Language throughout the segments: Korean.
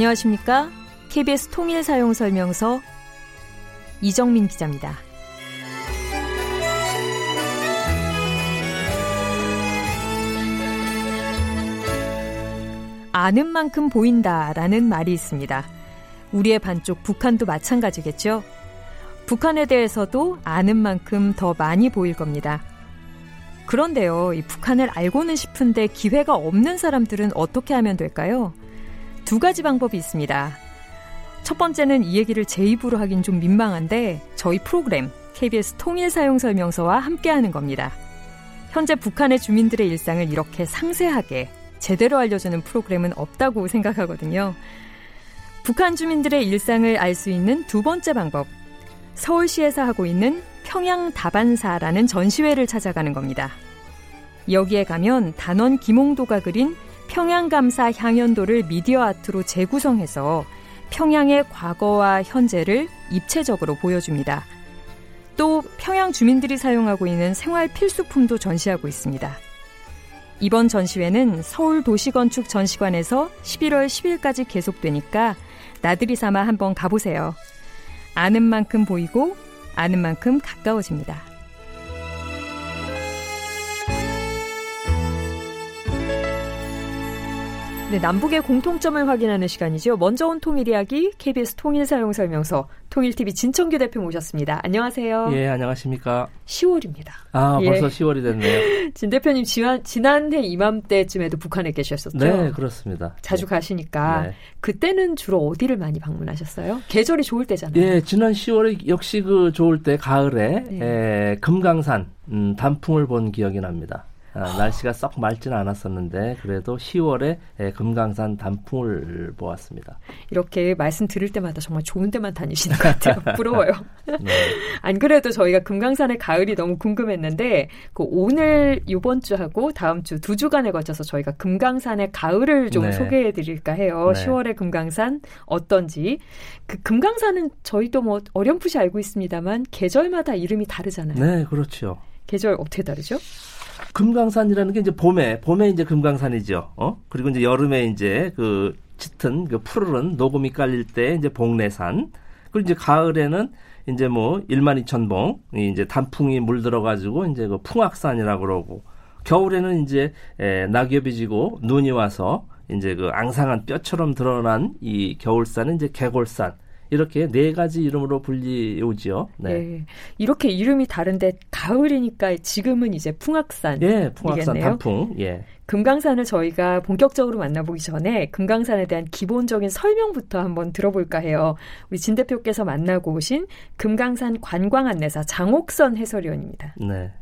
안녕하십니까? KBS 통일 사용 설명서 이정민 기자입니다. 아는 만큼 보인다라는 말이 있습니다. 우리의 반쪽 북한도 마찬가지겠죠. 북한에 대해서도 아는 만큼 더 많이 보일 겁니다. 그런데요, 이 북한을 알고는 싶은데 기회가 없는 사람들은 어떻게 하면 될까요? 두 가지 방법이 있습니다. 첫 번째는 이 얘기를 제 입으로 하긴 좀 민망한데 저희 프로그램 KBS 통일 사용 설명서와 함께하는 겁니다. 현재 북한의 주민들의 일상을 이렇게 상세하게 제대로 알려주는 프로그램은 없다고 생각하거든요. 북한 주민들의 일상을 알 수 있는 두 번째 방법. 서울시에서 하고 있는 평양 다반사라는 전시회를 찾아가는 겁니다. 여기에 가면 단원 김홍도가 그린 평양감사 향연도를 미디어 아트로 재구성해서 평양의 과거와 현재를 입체적으로 보여줍니다. 또 평양 주민들이 사용하고 있는 생활 필수품도 전시하고 있습니다. 이번 전시회는 서울 도시건축 전시관에서 11월 10일까지 계속되니까 나들이 삼아 한번 가보세요. 아는 만큼 보이고 아는 만큼 가까워집니다. 네, 남북의 공통점을 확인하는 시간이죠. 먼저 온 통일 이야기 KBS 통일 사용 설명서 통일TV 진청규 대표 모셨습니다. 안녕하세요. 예, 안녕하십니까. 10월입니다. 아, 예. 벌써 10월이 됐네요. 진 대표님 지난, 지난해 이맘때쯤에도 북한에 계셨었죠? 네, 그렇습니다. 자주 네. 가시니까 네. 그때는 주로 어디를 많이 방문하셨어요? 계절이 좋을 때잖아요. 예, 지난 10월에 역시 그 좋을 때 가을에 네. 에, 금강산 음, 단풍을 본 기억이 납니다. 아, 날씨가 썩 맑지는 않았었는데 그래도 10월에 에, 금강산 단풍을 보았습니다. 이렇게 말씀 들을 때마다 정말 좋은 데만 다니시는 것 같아요. 부러워요. 네. 안 그래도 저희가 금강산의 가을이 너무 궁금했는데 그 오늘 이번 주하고 다음 주 두 주간에 걸쳐서 저희가 금강산의 가을을 좀 네. 소개해 드릴까 해요. 네. 10월의 금강산 어떤지. 그 금강산은 저희도 뭐 어렴풋이 알고 있습니다만 계절마다 이름이 다르잖아요. 네, 그렇죠. 계절 어떻게 다르죠? 금강산이라는 게 이제 봄에 봄에 이제 금강산이죠. 어? 그리고 이제 여름에 이제 그 짙은 그 푸르른 녹음이 깔릴 때 이제 복내산. 그리고 이제 가을에는 이제 뭐 1만 2천 봉 이제 단풍이 물들어 가지고 이제 그 풍악산이라고 그러고 겨울에는 이제 에, 낙엽이 지고 눈이 와서 이제 그 앙상한 뼈처럼 드러난 이 겨울산은 이제 개골산. 이렇게 네 가지 이름으로 불리우지요. 네. 예. 이렇게 이름이 다른데 가을이니까 지금은 이제 풍악산. 예, 풍악산 이겠네요. 단풍. 예. 금강산을 저희가 본격적으로 만나보기 전에 금강산에 대한 기본적인 설명부터 한번 들어볼까 해요. 우리 진 대표께서 만나고 오신 금강산 관광 안내사 장옥선 해설위원입니다. 네.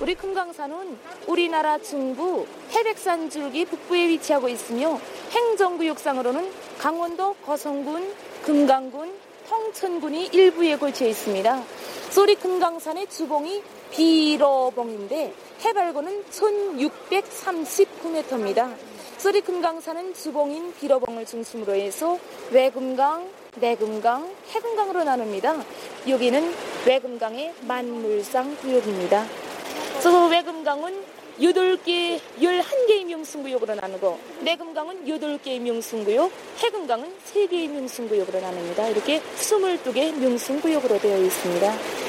우리 금강산은 우리나라 중부 태백산 줄기 북부에 위치하고 있으며 행정구역상으로는 강원도 거성군, 금강군, 홍천군이 일부 에 걸쳐 있습니다. 소리 금강산의 주봉이 비러봉인데 해발고는 1639m입니다. 소리 금강산은 주봉인 비러봉을 중심으로 해서 외금강, 내금강, 해금강으로 나눕니다. 여기는 외금강의 만물상 구역입니다. 저 외금강은 8개, 11개의 명승구역으로 나누고 내금강은 8개의 명승구역, 해금강은 3개의 명승구역으로 나눕니다. 이렇게 22개의 명승구역으로 되어 있습니다.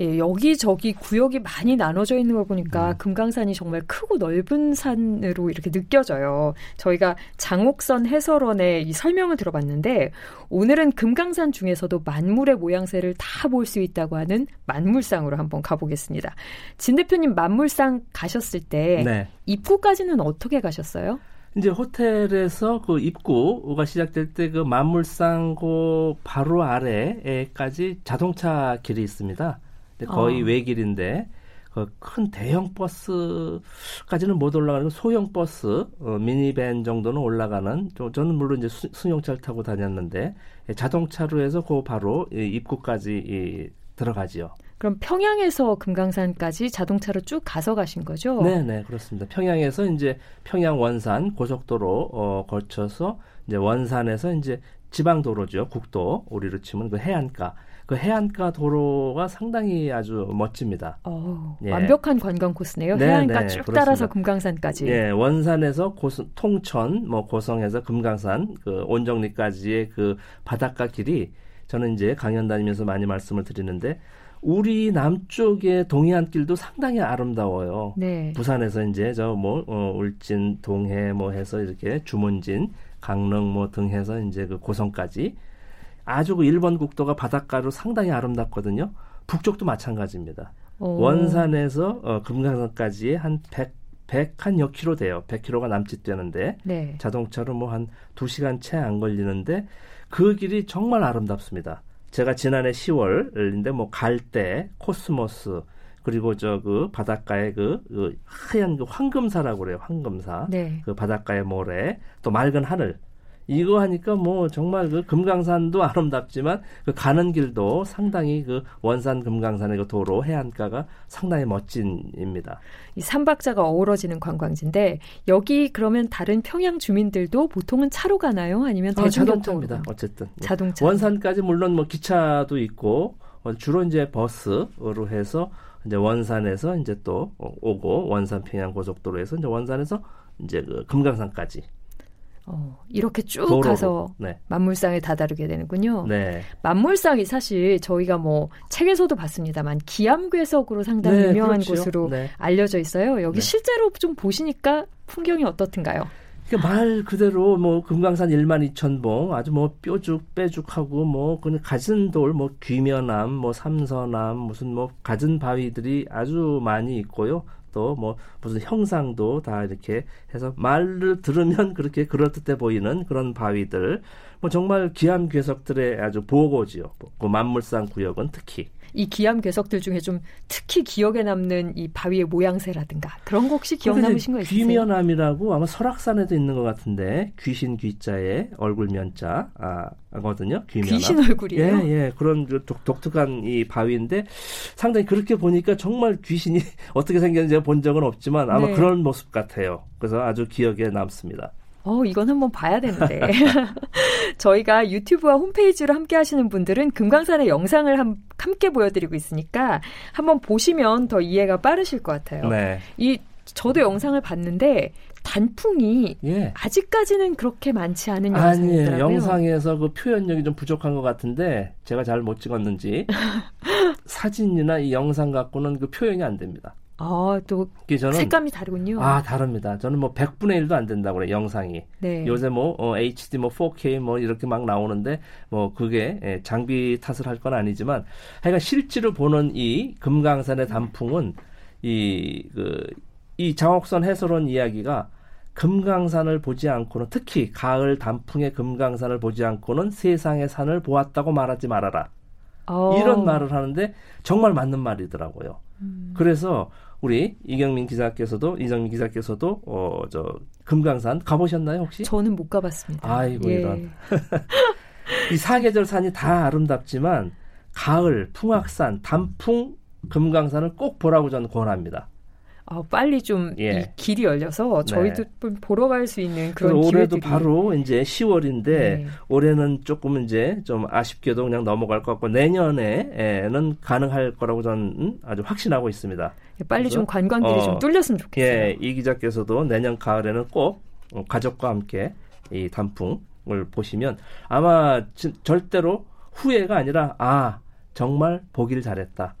예, 여기저기 구역이 많이 나눠져 있는 걸 보니까 음. 금강산이 정말 크고 넓은 산으로 이렇게 느껴져요. 저희가 장옥선 해설원의 이 설명을 들어봤는데 오늘은 금강산 중에서도 만물의 모양새를 다 볼 수 있다고 하는 만물상으로 한번 가보겠습니다. 진 대표님 만물상 가셨을 때 네. 입구까지는 어떻게 가셨어요? 이제 호텔에서 그 입구가 시작될 때 그 만물상고 바로 아래에까지 자동차 길이 있습니다. 근데 거의 어. 외길인데 그큰 대형 버스까지는 못 올라가는 소형 버스, 어, 미니밴 정도는 올라가는. 저, 저는 물론 이제 수, 승용차를 타고 다녔는데 예, 자동차로 해서 그 바로 이 입구까지 이, 들어가지요. 그럼 평양에서 금강산까지 자동차로 쭉 가서 가신 거죠? 네, 네, 그렇습니다. 평양에서 이제 평양 원산 고속도로 어, 거쳐서 이제 원산에서 이제 지방 도로죠. 국도 우리로 치면 그 해안가 그 해안가 도로가 상당히 아주 멋집니다. 어, 예. 완벽한 관광 코스네요. 네, 해안가 네, 쭉 그렇습니다. 따라서 금강산까지. 예, 원산에서 고성, 통천, 뭐 고성에서 금강산, 그 온정리까지의 그 바닷가 길이 저는 이제 강연 다니면서 많이 말씀을 드리는데 우리 남쪽의 동해안길도 상당히 아름다워요. 네. 부산에서 이제 저뭐 어, 울진, 동해 뭐 해서 이렇게 주문진, 강릉 뭐 등 해서 이제 그 고성까지 아주 그 일본 국도가 바닷가로 상당히 아름답거든요. 북쪽도 마찬가지입니다. 오. 원산에서 어, 금강산까지 한 100, 100한 여 킬로 돼요. 100킬로가 남짓되는데 네. 자동차로 뭐 한 2시간 채 안 걸리는데 그 길이 정말 아름답습니다. 제가 지난해 10월인데 뭐 갈대, 코스모스 그리고 저 그 바닷가에 그, 그 하얀 그 황금사라고 그래요. 황금사. 네. 그 바닷가의 모래, 또 맑은 하늘 이거 하니까 뭐 정말 그 금강산도 아름답지만 그 가는 길도 상당히 그 원산 금강산의 그 도로 해안가가 상당히 멋진입니다. 이 삼박자가 어우러지는 관광지인데 여기 그러면 다른 평양 주민들도 보통은 차로 가나요? 아니면 어, 대중교통입니다. 어, 어쨌든 예. 자동차. 원산까지 물론 뭐 기차도 있고 어, 주로 이제 버스로 해서 이제 원산에서 이제 또 오고 원산 평양 고속도로에서 이제 원산에서 이제 그 금강산까지 어, 이렇게 쭉 도로로. 가서 네. 만물상에 다다르게 되는군요. 네. 만물상이 사실 저희가 뭐 책에서도 봤습니다만 기암괴석으로 상당히 네, 유명한 그렇죠. 곳으로 네. 알려져 있어요. 여기 네. 실제로 좀 보시니까 풍경이 어떻든가요? 말 그대로 뭐 금강산 1만 2천 봉 아주 뭐 뾰죽 빼죽하고 뭐 그냥 가진 돌 뭐 귀면암 뭐 삼선암 무슨 뭐 가진 바위들이 아주 많이 있고요. 또 뭐 무슨 형상도 다 이렇게 해서 말을 들으면 그렇게 그럴듯해 보이는 그런 바위들 뭐 정말 기암 괴석들의 아주 보고지요. 그 만물상 구역은 특히 이 기암 괴석들 중에 좀 특히 기억에 남는 이 바위의 모양새라든가 그런 거 혹시 기억 남으신 거 있으세요? 귀면암이라고 아마 설악산에도 있는 것 같은데 귀신 귀자에 얼굴 면자 아거든요. 귀면암. 귀신 얼굴이에요? 예, 예. 그런 독, 독특한 이 바위인데 상당히 그렇게 보니까 정말 귀신이 어떻게 생겼는지 본 적은 없지만 아마 네. 그런 모습 같아요. 그래서 아주 기억에 남습니다. 어, 이건 한번 봐야 되는데. 저희가 유튜브와 홈페이지로 함께 하시는 분들은 금강산의 영상을 함, 함께 보여드리고 있으니까 한번 보시면 더 이해가 빠르실 것 같아요. 네. 이 저도 영상을 봤는데 단풍이 예. 아직까지는 그렇게 많지 않은 영상이더라고요. 아니에요. 영상에서 그 표현력이 좀 부족한 것 같은데 제가 잘 못 찍었는지 사진이나 이 영상 갖고는 그 표현이 안 됩니다. 아, 또 저는, 색감이 다르군요. 아, 다릅니다. 저는 뭐 100분의 1도 안 된다고 그래요, 영상이. 네. 요새 뭐 어, HD 뭐 4K 뭐 이렇게 막 나오는데 뭐 그게 예, 장비 탓을 할 건 아니지만 하여간 실제로 보는 이 금강산의 단풍은 이 그 이 장옥선 해설원 이야기가 금강산을 보지 않고는 특히 가을 단풍의 금강산을 보지 않고는 세상의 산을 보았다고 말하지 말아라. 오. 어. 이런 말을 하는데 정말 맞는 말이더라고요. 음. 그래서 우리 이경민 기자께서도 이정민 기자께서도 어 저 금강산 가보셨나요 혹시? 저는 못 가봤습니다. 아이고 예. 이런 이 사계절 산이 다 아름답지만 가을 풍악산 단풍 금강산을 꼭 보라고 저는 권합니다. 아, 빨리 좀 예. 길이 열려서 저희도 네. 보러 갈 수 있는 그런 올해도 기회들이. 바로 이제 10월인데 네. 올해는 조금 이제 좀 아쉽게도 그냥 넘어갈 것 같고 내년에는 가능할 거라고 저는 아주 확신하고 있습니다. 예, 빨리 좀 관광길이 어, 좀 뚫렸으면 좋겠어요. 예, 이 기자께서도 내년 가을에는 꼭 가족과 함께 이 단풍을 보시면 아마 절대로 후회가 아니라 아 정말 보길 잘했다.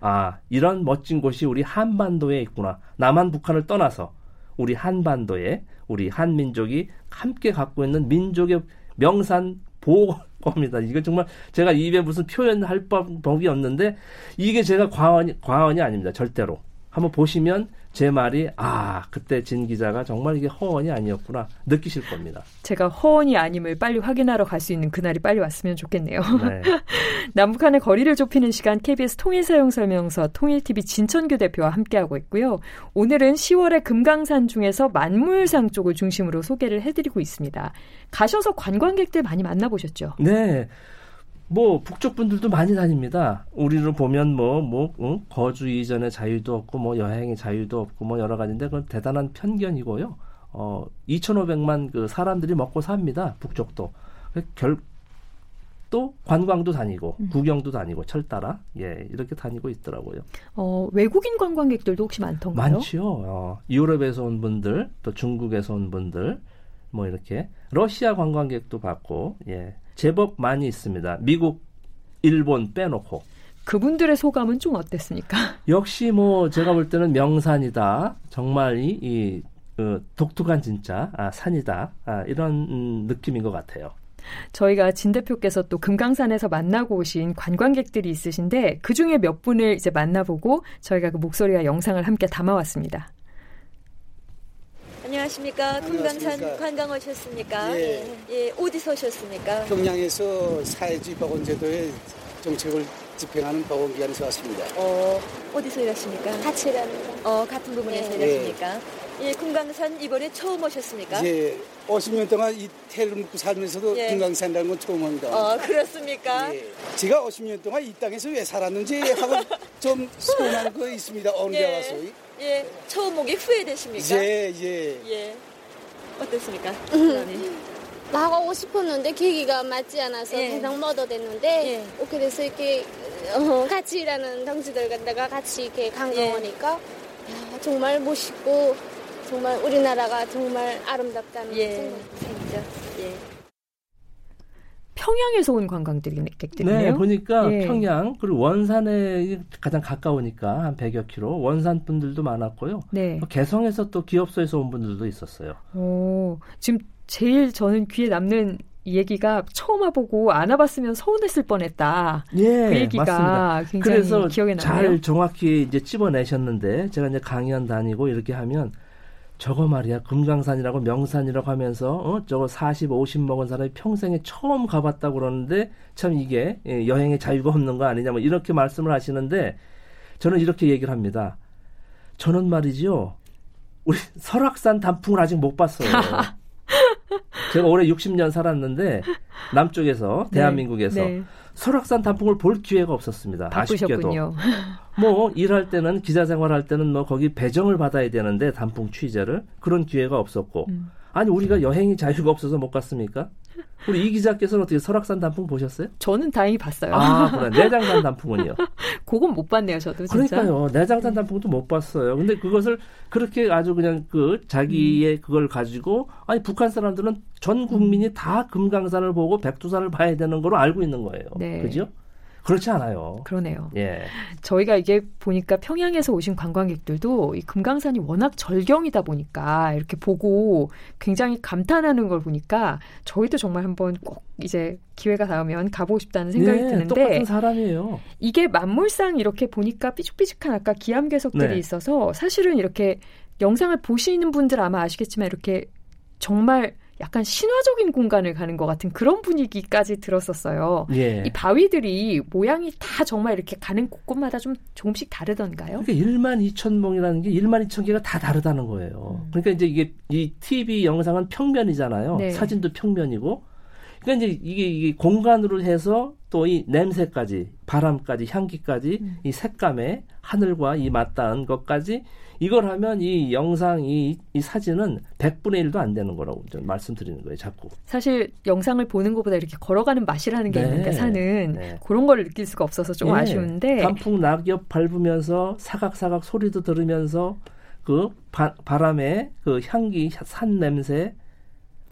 아, 이런 멋진 곳이 우리 한반도에 있구나. 남한 북한을 떠나서 우리 한반도에 우리 한민족이 함께 갖고 있는 민족의 명산 보호 입니다. 이거 정말 제가 입에 무슨 표현할 법이 없는데 이게 제가 과언이 과언이 아닙니다. 절대로. 한번 보시면 제 말이 아 그때 진 기자가 정말 이게 허언이 아니었구나 느끼실 겁니다. 제가 허언이 아님을 빨리 확인하러 갈 수 있는 그날이 빨리 왔으면 좋겠네요. 네. 남북한의 거리를 좁히는 시간 KBS 통일사용설명서 통일TV 진천규 대표와 함께하고 있고요. 오늘은 10월의 금강산 중에서 만물상 쪽을 중심으로 소개를 해드리고 있습니다. 가셔서 관광객들 많이 만나보셨죠? 네. 뭐 북쪽 분들도 많이 다닙니다. 우리를 보면 뭐뭐 뭐, 응? 거주 이전에 자유도 없고 뭐 여행의 자유도 없고 뭐 여러 가지인데 그건 대단한 편견이고요. 어 2,500만 그 사람들이 먹고 삽니다. 북쪽도. 결 또 관광도 다니고 음. 구경도 다니고 철 따라 예 이렇게 다니고 있더라고요. 어 외국인 관광객들도 혹시 많던가요? 많지요. 어, 유럽에서 온 분들 또 중국에서 온 분들 뭐 이렇게 러시아 관광객도 봤고 예 제법 많이 있습니다. 미국, 일본 빼놓고. 그분들의 소감은 좀 어땠습니까? 역시 뭐 제가 볼 때는 명산이다. 정말 이, 이 어, 독특한 진짜 아, 산이다. 아, 이런 음, 느낌인 것 같아요. 저희가 진 대표께서 또 금강산에서 만나고 오신 관광객들이 있으신데 그 중에 몇 분을 이제 만나보고 저희가 그 목소리와 영상을 함께 담아왔습니다. 안녕하십니까. 금강산 관광 오셨습니까? 예. 예. 어디서 오셨습니까? 평양에서 사회주의 보건제도의 정책을 집행하는 보건기관에서 왔습니다. 어, 어디서 일하십니까? 같이 일합니다. 어, 같은 부분에서 네. 일하십니까? 예, 금강산 이번에 처음 오셨습니까? 예, 50년 동안 이 태를 묵고 살면서도 예. 금강산이라는 건 처음 합니다. 어, 그렇습니까? 예. 제가 50년 동안 이 땅에서 왜 살았는지 하고 좀 서운한 거 있습니다. 어느 예. 와서. 예, 처음 오기 후회되십니까? 예, 예. 예. 어땠습니까? 나가고 싶었는데 계기가 맞지 않아서 예. 대상 못 얻었는데 예. 오게 돼서 이렇게 어, 같이 일하는 동지들 갖다가 같이 이렇게 관광하니까 예. 정말 멋있고 정말 우리나라가 정말 아름답다는 예. 생각이 예. 평양에서 온 관광객들이네요. 네, 보니까 예. 평양 그리고 원산에 가장 가까우니까 한 100여 킬로 원산 분들도 많았고요. 네. 개성에서 또 기업소에서 온 분들도 있었어요. 오, 지금 제일 저는 귀에 남는 얘기가 처음 와보고 안 와봤으면 서운했을 뻔했다. 예, 그 얘기가 맞습니다. 굉장히 그래서 기억에 나네요. 잘 정확히 이제 찝어내셨는데 제가 이제 강연 다니고 이렇게 하면 저거 말이야 금강산이라고 명산이라고 하면서 어 저거 40, 50 먹은 사람이 평생에 처음 가봤다고 그러는데 참 이게 예, 여행의 자유가 없는 거 아니냐 뭐 이렇게 말씀을 하시는데 저는 이렇게 얘기를 합니다. 저는 말이죠 우리 설악산 단풍을 아직 못 봤어요. 제가 올해 60년 살았는데 남쪽에서 네, 대한민국에서 네, 네. 설악산 단풍을 볼 기회가 없었습니다. 바쁘셨군요. 아쉽게도. 뭐 일할 때는 기자 생활할 때는 뭐 거기 배정을 받아야 되는데 단풍 취재를 그런 기회가 없었고 음. 아니 우리가 여행이 자유가 없어서 못 갔습니까? 우리 이 기자께서는 어떻게 설악산 단풍 보셨어요? 저는 다행히 봤어요. 아, 그래. 내장산 단풍은요? 그건 못 봤네요, 저도. 진짜. 그러니까요. 내장산 단풍도 못 봤어요. 근데 그것을 그렇게 아주 그냥 그 자기의 음. 그걸 가지고 아니 북한 사람들은 전 국민이 다 금강산을 보고 백두산을 봐야 되는 걸로 알고 있는 거예요. 네. 그죠? 그렇지 않아요. 그러네요. 예. 저희가 이게 보니까 평양에서 오신 관광객들도 이 금강산이 워낙 절경이다 보니까 이렇게 보고 굉장히 감탄하는 걸 보니까 저희도 정말 한번 꼭 이제 기회가 닿으면 가보고 싶다는 생각이 네, 드는데 똑같은 사람이에요. 이게 만물상 이렇게 보니까 삐죽삐죽한 아까 기암괴석들이 네. 있어서 사실은 이렇게 영상을 보시는 분들 아마 아시겠지만 이렇게 정말 약간 신화적인 공간을 가는 것 같은 그런 분위기까지 들었었어요. 예. 이 바위들이 모양이 다 정말 이렇게 가는 곳곳마다 좀 조금씩 다르던가요? 그러니까 1만 2천 몽이라는 게 1만 2천 개가 다 다르다는 거예요. 음. 그러니까 이제 이게 이 TV 영상은 평면이잖아요. 네. 사진도 평면이고. 그러니까 이제 이게, 이게 공간으로 해서 또 이 냄새까지, 바람까지, 향기까지, 음. 이 색감에 하늘과 이 맞닿은 것까지 이걸 하면 이 영상, 이, 이 사진은 100분의 1도 안 되는 거라고 좀 말씀드리는 거예요, 자꾸. 사실 영상을 보는 것보다 이렇게 걸어가는 맛이라는 게 네. 있는데 산은 네. 그런 거를 느낄 수가 없어서 좀 네. 아쉬운데. 단풍 낙엽 밟으면서 사각사각 소리도 들으면서 그 바, 바람에 그 향기, 산 냄새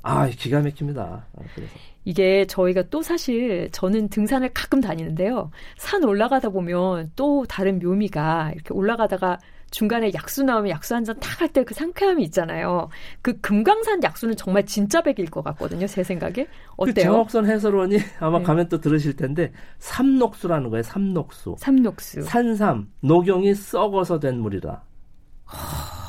아, 기가 막힙니다. 아, 그래서. 이게 저희가 또 사실 저는 등산을 가끔 다니는데요. 산 올라가다 보면 또 다른 묘미가 이렇게 올라가다가 중간에 약수 나오면 약수 한 잔 딱 할 때 그 상쾌함이 있잖아요. 그 금강산 약수는 정말 진짜 백일 것 같거든요. 제 생각에. 어때요? 그 정옥선 해설원이 아마 네. 가면 또 들으실 텐데 삼녹수라는 거예요. 삼녹수. 삼녹수. 산삼, 녹용이 썩어서 된 물이다.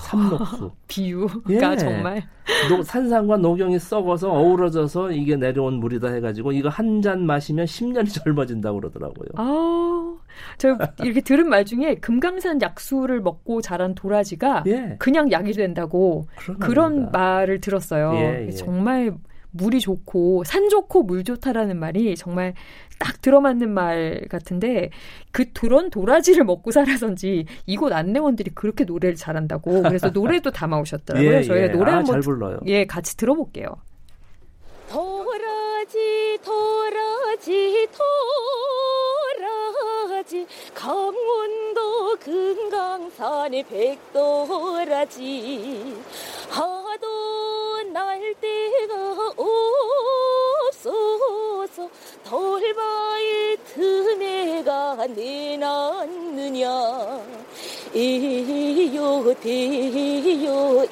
삼녹수. 비유가 예. 정말. 노, 산삼과 녹용이 썩어서 어우러져서 이게 내려온 물이다 해가지고 이거 한 잔 마시면 10년이 젊어진다고 그러더라고요. 아, 저 이렇게 들은 말 중에 금강산 약수를 먹고 자란 도라지가 예. 그냥 약이 된다고 그런 말을 들었어요. 예, 예. 정말 물이 좋고 산 좋고 물 좋다라는 말이 정말 딱 들어맞는 말 같은데 그 그런 도라지를 먹고 살아서인지 이곳 안내원들이 그렇게 노래를 잘한다고 그래서 노래도 담아 오셨더라고요. 예, 저희가 예. 노래 아, 한번 불러요. 예 같이 들어볼게요. 도라지 도라지 도라지 강원도 금강산의 백도라지 날 데가 없어서 돌바위 틈에가 내놨느냐? 에요 대요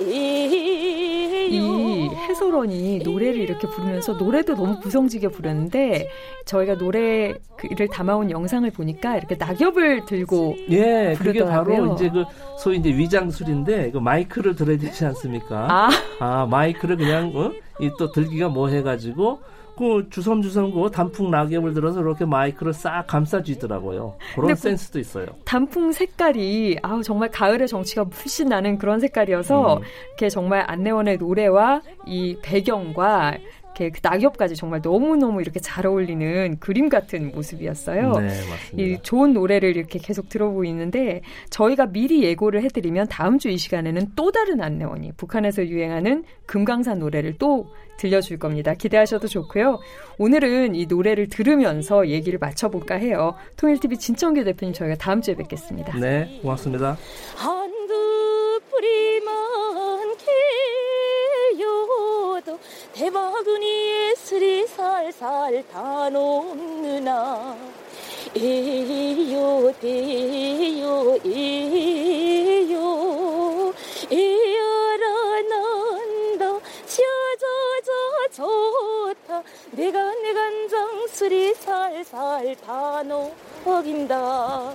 이 해설원이 노래를 이렇게 부르면서 노래도 너무 구성지게 부르는데 저희가 노래를 담아온 영상을 보니까 이렇게 낙엽을 들고 예, 그게 바로 이제 그 소위 이제 위장술인데 그 마이크를 들어야 되지 않습니까? 아, 아 마이크를 그냥 어? 이또 들기가 뭐 해가지고 그 주섬주섬 그 단풍 낙엽을 들어서 이렇게 마이크를 싹 감싸주더라고요. 그런 그 센스도 있어요. 단풍 색깔이 아우 정말 가을의 정취가 물씬 나는 그런 색깔이어서 음. 이렇게 정말 안내원의 노래와 이 배경과 이렇게 그 낙엽까지 정말 너무너무 이렇게 잘 어울리는 그림 같은 모습이었어요. 네, 맞습니다. 이 좋은 노래를 이렇게 계속 들어보고 있는데 저희가 미리 예고를 해드리면 다음 주 이 시간에는 또 다른 안내원이 북한에서 유행하는 금강산 노래를 또 들려줄 겁니다. 기대하셔도 좋고요. 오늘은 이 노래를 들으면서 얘기를 맞춰볼까 해요. 통일TV 진청규 대표님 저희가 다음 주에 뵙겠습니다. 네, 고맙습니다. 대바구니에 슬이 살살 다 녹느나 에요 대요 에요. 에어라 난다. 셔져져 좋다. 내가 내 간 장 술이 살살 다 녹인다